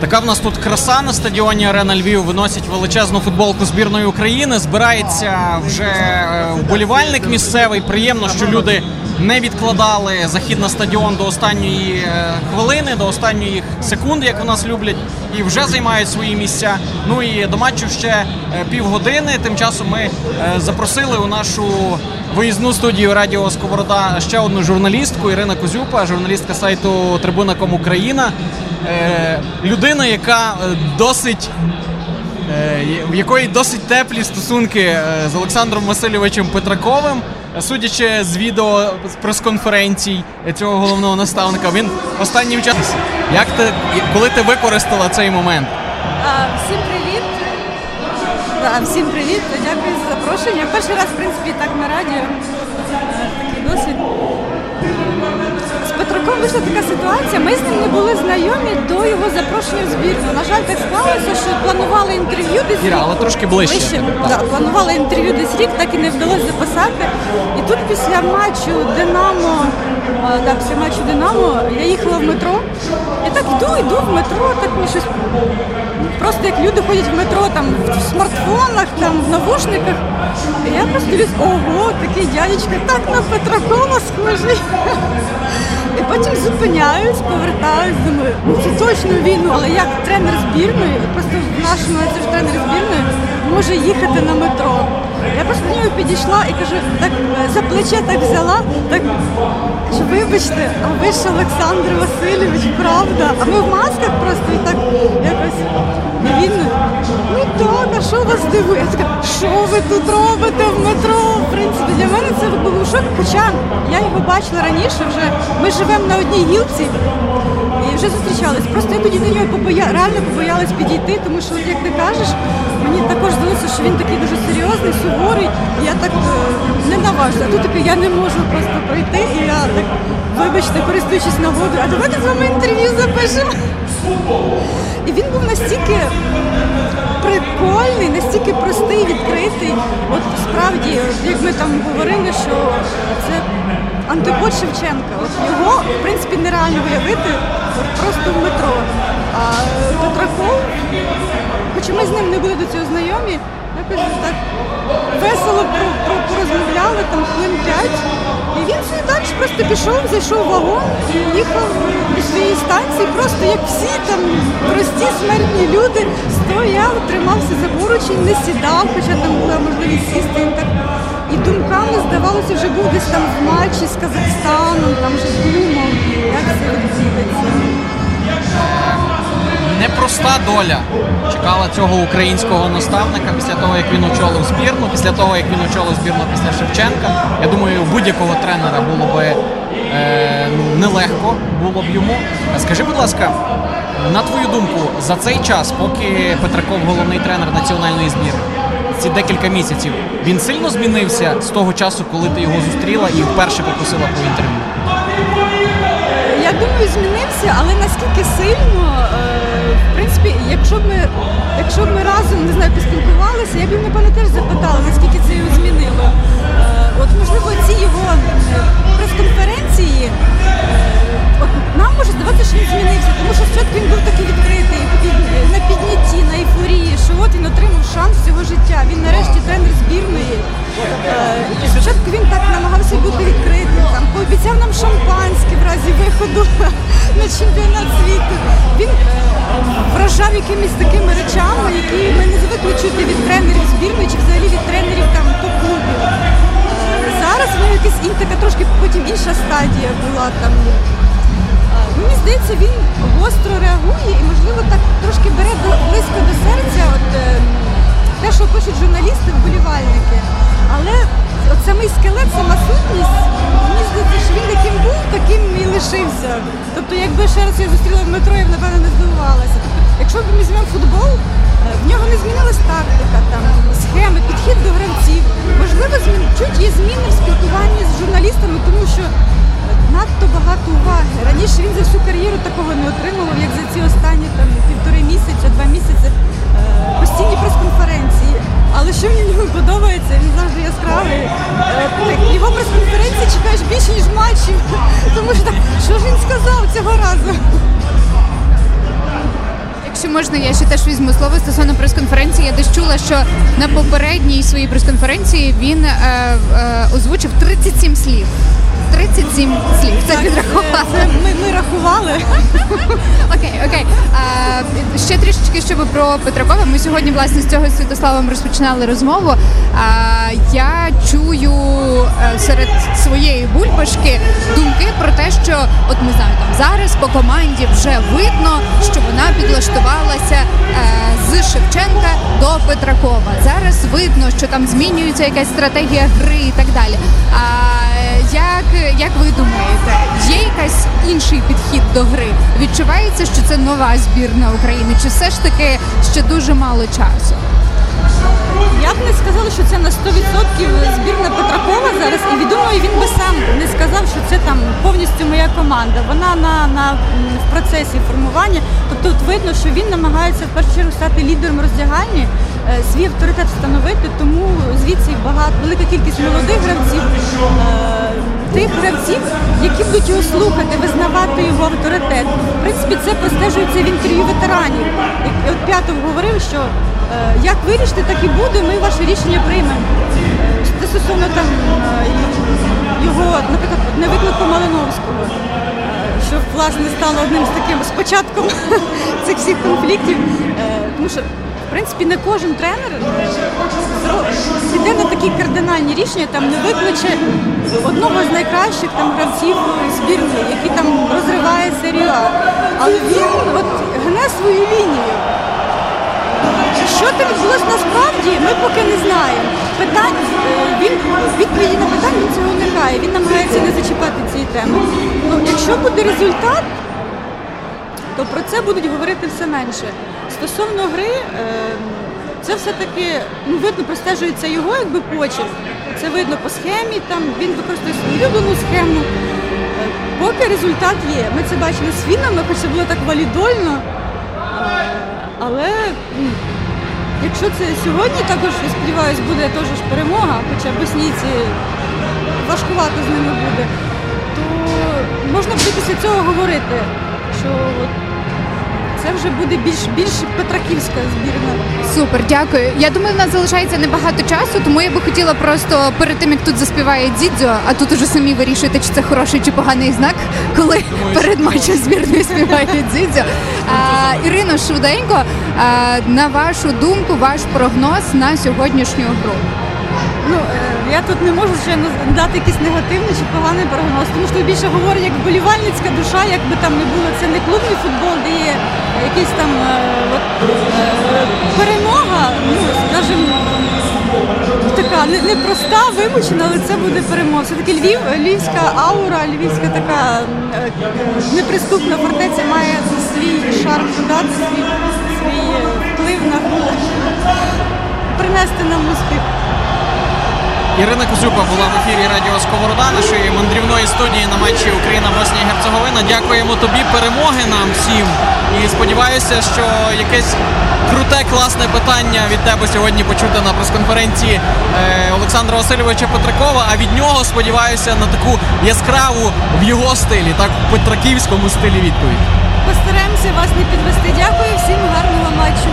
Така в нас тут краса на стадіоні Арена Львів. Виносять величезну футболку збірної України. Збирається вже е, вболівальник місцевий. Приємно, що люди не відкладали захід на стадіон до останньої е, хвилини, до останньої секунди, як у нас люблять, і вже займають свої місця. Ну і до матчу ще е, півгодини. Тим часом ми е, запросили у нашу виїзну студію Радіо Сковорода ще одну журналістку Ірина Козюпа, журналістка сайту Трибуна.ком Україна. Людина, яка досить. В якої досить теплі стосунки з Олександром Васильовичем Петраковим, судячи з відео з прес-конференцій цього головного наставника, він останнім часом. Як ти коли ти використала цей момент? А, всім привіт. Да, всім привіт. Дякую за запрошення. Перший раз, в принципі, так на радіо. Е, Такий досвід. Петраком вийшла така ситуація. Ми з ним не були знайомі до його запрошення в збірну. На жаль, так склалося, що планували інтерв'ю десь. Іра, рік. але трошки ближче. Ближче, да, планували інтерв'ю десь рік, так і не вдалося записати. І тут після матчу Динамо, а, да, після матчу Динамо я їхала в метро. І так йду, йду в метро, так мені щось Просто як люди ходять в метро там в смартфонах, там в навушниках. Я просто дивлюсь, ого, такий дядечка, так на Петракова схожий. І потім зупиняюсь, повертаюсь, думаю, ну це точно він, але як тренер збірної, просто в нашому це ж тренер збірної може їхати на метро. Я просто до нього підійшла і кажу, так за плече так взяла, так кажу, вибачте, а ви ж Олександр Васильович, правда? А ми в масках просто і так якось. Він, ну а що вас дивиться? Що ви тут робите в метро? В принципі, для мене це був шок, хоча я його бачила раніше вже. Ми живемо на одній гілці і вже зустрічались. Просто я тоді до нього побоя... реально побоялась підійти, тому що, як ти кажеш, мені також здалося, що він такий дуже серйозний, суворий. Я так е, не наважила. Тут таке, я не можу просто пройти, і я так, вибачте, користуючись нагодою, а давайте з вами інтерв'ю запишемо. І він був настільки прикольний, настільки простий, відкритий. От справді, як ми там говорили, що це антипод Шевченка. От його, в принципі, нереально уявити просто в метро. А Петраков, хоча ми з ним не були до цього знайомі, якось так весело порозмовляли там хвилин п'ять. І він собі далі просто пішов, зайшов в вагон їхав до своєї станції, просто як всі там прості смертні люди, стояв, тримався за поручень, не сідав, хоча там була можливість сісти. Він так і думками, здавалося, вже був десь там в матчі з Казахстаном, там вже думав, як це відбудеться. Непроста доля чекала цього українського наставника після того, як він очолив збірну, після того, як він очолив збірну після Шевченка. Я думаю, будь-якого тренера було би е, нелегко було б йому. Скажи, будь ласка, на твою думку, за цей час, поки Петраков головний тренер національної збірної, ці декілька місяців, він сильно змінився з того часу, коли ти його зустріла і вперше попросила про інтерв'ю? Я думаю, змінився, але наскільки сильно, е, в принципі, якщо б ми, якщо б ми разом не знаю, поспілкувалися, я б напевно, теж запитала, наскільки це його змінило. Е, От можливо, ці його е, прес-конференції, е, нам може здаватися, що він змінився, тому що спочатку він був такий відкритий, на піднятті, на ейфорії, що от він отримав шанс цього життя. Він нарешті тренер збірної. Спочатку він так намагався бути відкритим, там пообіцяв нам шампанське в разі виходу на чемпіонат світу. Якимись такими речами, які ми не звикли чути від тренерів збірної чи взагалі від тренерів там топ-клубів. Е, Зараз в нього якась ін- така трошки потім інша стадія була там. Е, Мені здається, він гостро реагує і, можливо, так трошки бере близько до серця от, е, те, що пишуть журналісти, вболівальники. Але от самий скелет, сама сутність, мені здається, що він яким був, таким і лишився. Тобто, якби ще раз я зустріла в метро, я б, напевно, не здивувалася. Якщо ми візьмемо футбол, е, в нього не змінилась тактика, там, схеми, підхід до гравців. Можливо, змін... чуть є зміни в спілкуванні з журналістами, тому що надто багато уваги. Раніше він за всю кар'єру такого не отримував, як за ці останні там півтори місяці, два місяці е, постійні прес-конференції. Але що мені подобається, він завжди яскравий. Е, Його прес-конференції чекаєш більше, ніж матчів. Тому що так, що ж він сказав цього разу? Можна, я ще теж візьму слово стосовно прес-конференції. Я десь чула, що на попередній своїй прес-конференції він е, е, озвучив 37 слів. 37 слів. Це підрахували. Ми, ми рахували. Окей, окей. А, ще трішечки, щоб про Петракова. Ми сьогодні власне з цього з Святославом розпочинали розмову. А, я чую е, серед своєї бульбашки думки про те, що от не знаю, там зараз по команді вже видно, підлаштувалася е, з Шевченка до Петракова. Зараз видно, що там змінюється якась стратегія гри і так далі. А як, як ви думаєте, є якась інший підхід до гри? Відчувається, що це нова збірна України, чи все ж таки ще дуже мало часу? Я б не сказала, що це на 100% збірна Петракова зараз. І думаю, він би сам не сказав, що це там повністю моя команда. Вона на, на в процесі формування. Тобто, от видно, що він намагається в першу чергу стати лідером роздягальні, е, свій авторитет встановити. Тому звідси багато велика кількість молодих гравців. е, Тих гравців, які будуть його слухати, визнавати його авторитет. В принципі, це простежується в інтерв'ю ветеранів. Як от П'ятов говорив, що як вирішите, так і буде, ми ваше рішення приймемо. Е, Це стосовно там е, його, наприклад, не виклику Малиновського, е, що власне стало одним з таким спочатком цих всіх конфліктів. Е, Тому що, в принципі, не кожен тренер е, піде на такі кардинальні рішення, там не викличе одного з найкращих там гравців збірної, який там розриває серію А. Але він от гне свою лінію. Що там відбулося насправді, ми поки не знаємо. Питань, е, він відповіді на питання він цього уникає. Він намагається не зачіпати цієї теми. Ну, якщо буде результат, то про це будуть говорити все менше. Стосовно гри, е, це все-таки ну, видно, простежується його якби почерк. Це видно по схемі, там він використовує свою улюблену схему. Е, Поки результат є. Ми це бачили з фінами, хоч це було так валідольно. Але якщо це сьогодні також, я сподіваюся, буде теж ж перемога, хоча боснійці важкувато з ними буде, то можна буде після цього говорити, що от це вже буде більш, більш петраківська збірна. Супер, дякую. Я думаю, в нас залишається небагато часу, тому я би хотіла просто перед тим, як тут заспіває Дідзьо, а тут уже самі вирішуєте, чи це хороший чи поганий знак, коли перед матчем збірної співає Дідзьо. А, Ірино, швиденько, на вашу думку, ваш прогноз на сьогоднішню гру. Ну, е, я тут не можу ще дати якийсь негативний чи поганий прогноз, тому що більше говорю як вболівальницька душа, як би там не було. Це не клубний футбол, де є якийсь там е, от, е, перемога, ну, скажімо, така не- непроста, вимучена, але це буде перемога. Все-таки Львів, львівська аура, львівська така е, неприступна фортеця має Ірина Кузюба була в ефірі Радіо Сковорода нашої мандрівної студії на матчі Україна Боснія і Герцеговина. Дякуємо тобі, перемоги нам всім. І сподіваюся, що якесь круте, класне питання від тебе сьогодні почути на прес-конференції е, Олександра Васильовича Петракова. А від нього сподіваюся на таку яскраву в його стилі, так в петраківському стилі відповідь. Постараємося вас не підвести. Дякую всім гарного матчу.